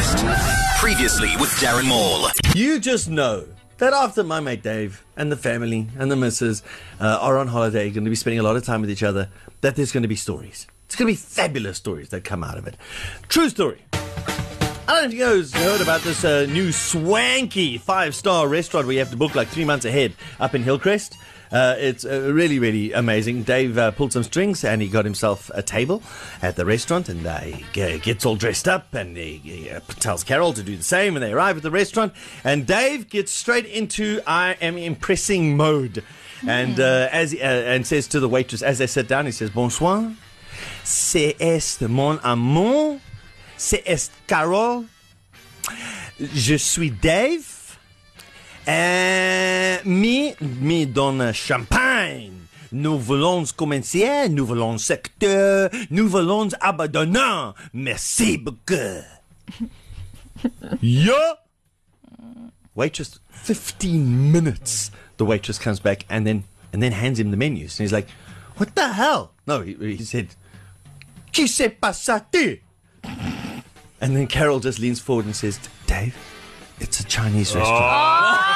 Breakfast. Previously with Darren Maule. You just know that after my mate Dave and the family and the missus uh, are on holiday, going to be spending a lot of time with each other, that there's going to be stories. It's going to be fabulous stories that come out of it. True story. I don't know if you guys heard about this uh, new swanky five star restaurant where you have to book like three months ahead up in Hillcrest. Uh, it's uh, really, really amazing. Dave uh, pulled some strings and he got himself a table at the restaurant and uh, he g- gets all dressed up and he, he uh, tells Carol to do the same when they arrive at the restaurant. And Dave gets straight into I am impressing mode. And uh, as uh, and says to the waitress as they sit down, he says, Bonsoir. C'est est mon amour. C'est est Carol. Je suis Dave. Euh, mi, mi donne champagne. Nous voulons commencer, nous voulons secteur, nous voulons abandonner. Merci beaucoup. yeah. Waitress, 15 minutes. The waitress comes back and then and then hands him the menus. And he's like, what the hell? No, he, he said, Qui s'est passé? And then Carol just leans forward and says, Dave, it's a Chinese restaurant. Darren